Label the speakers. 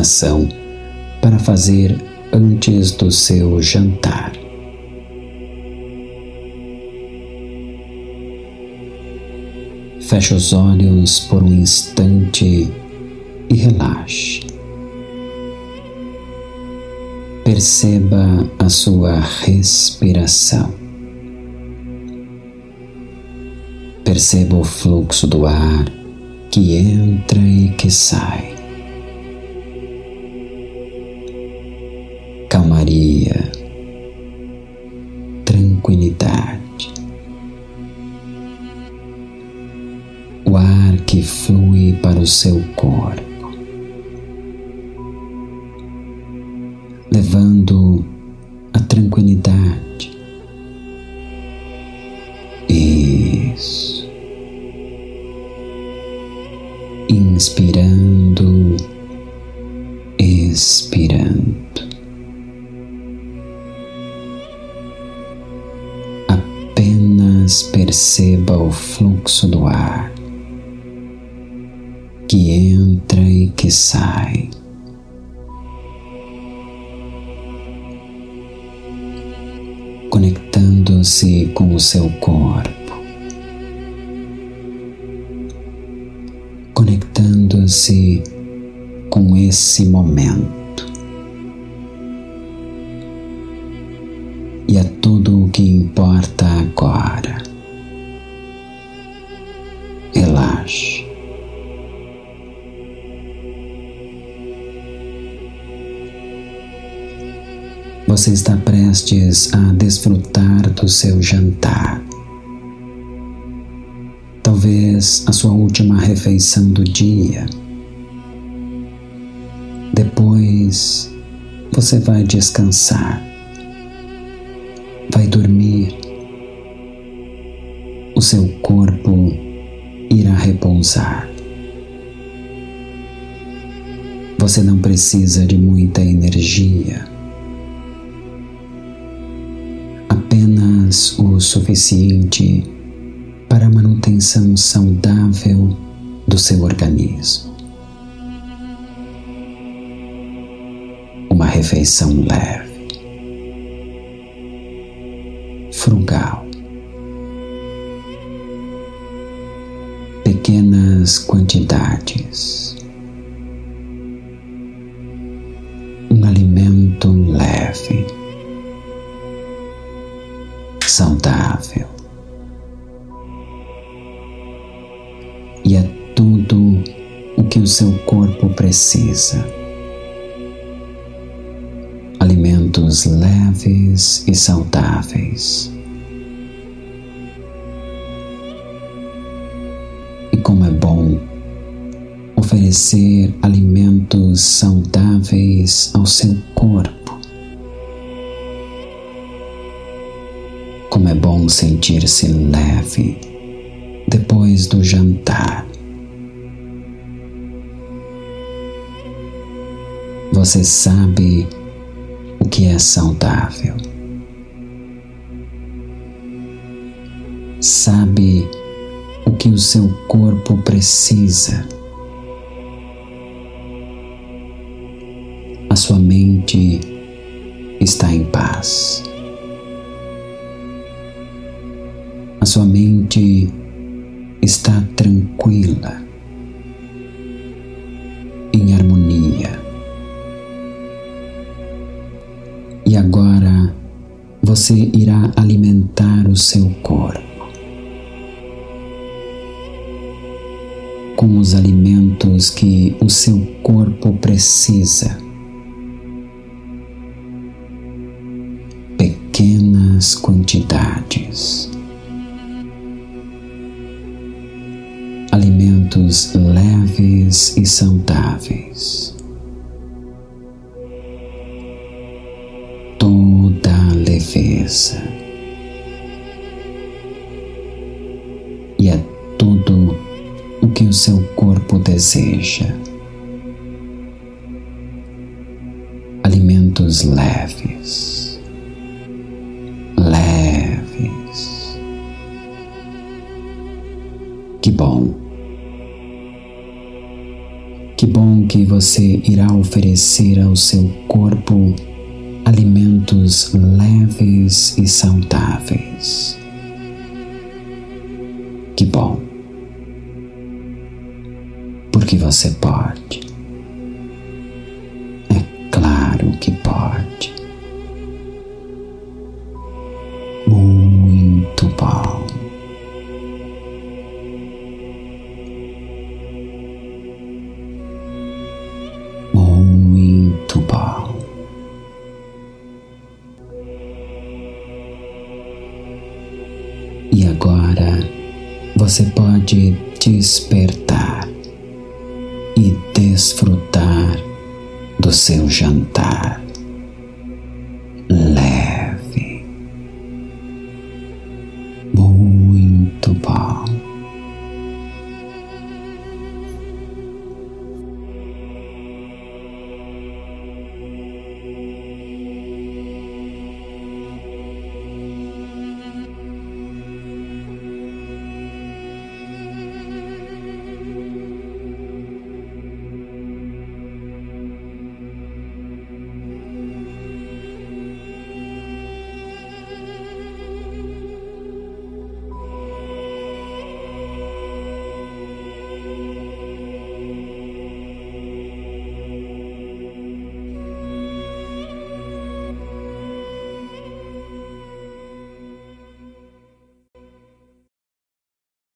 Speaker 1: meditação para fazer antes do seu jantar. Feche os olhos por um instante e relaxe. Perceba a sua respiração. Perceba o fluxo do ar que entra e que sai. O ar que flui para o seu corpo, levando a tranquilidade. Isso. inspirando, expirando. Apenas perceba o fluxo do ar que entra e que sai. Conectando-se com o seu corpo. conectando-se com esse momento. Você está prestes a desfrutar do seu jantar talvez a sua última refeição do dia. Depois você vai descansar, vai dormir, o seu corpo irá repousar. Você não precisa de muita energia, apenas o suficiente para a manutenção saudável do seu organismo. Uma refeição leve, frugal, pequenas quantidades. Saudável. e é tudo o que o seu corpo precisa. Alimentos leves e saudáveis. E como é bom oferecer alimentos saudáveis ao seu bom sentir-se leve depois do jantar. Você sabe o que é saudável. Sabe o que o seu corpo precisa. A sua mente está em paz. A sua mente está tranquila, em harmonia. E agora você irá alimentar o seu corpo com os alimentos que o seu corpo precisa. Pequenas quantidades. Alimentos leves e saudáveis. Toda a leveza. E é tudo o que o seu corpo deseja. Alimentos leves. Leves. Que bom. Que você irá oferecer ao seu corpo alimentos leves e saudáveis. Que bom! Porque você pode. É claro que pode. Agora você pode despertar e desfrutar do seu jantar.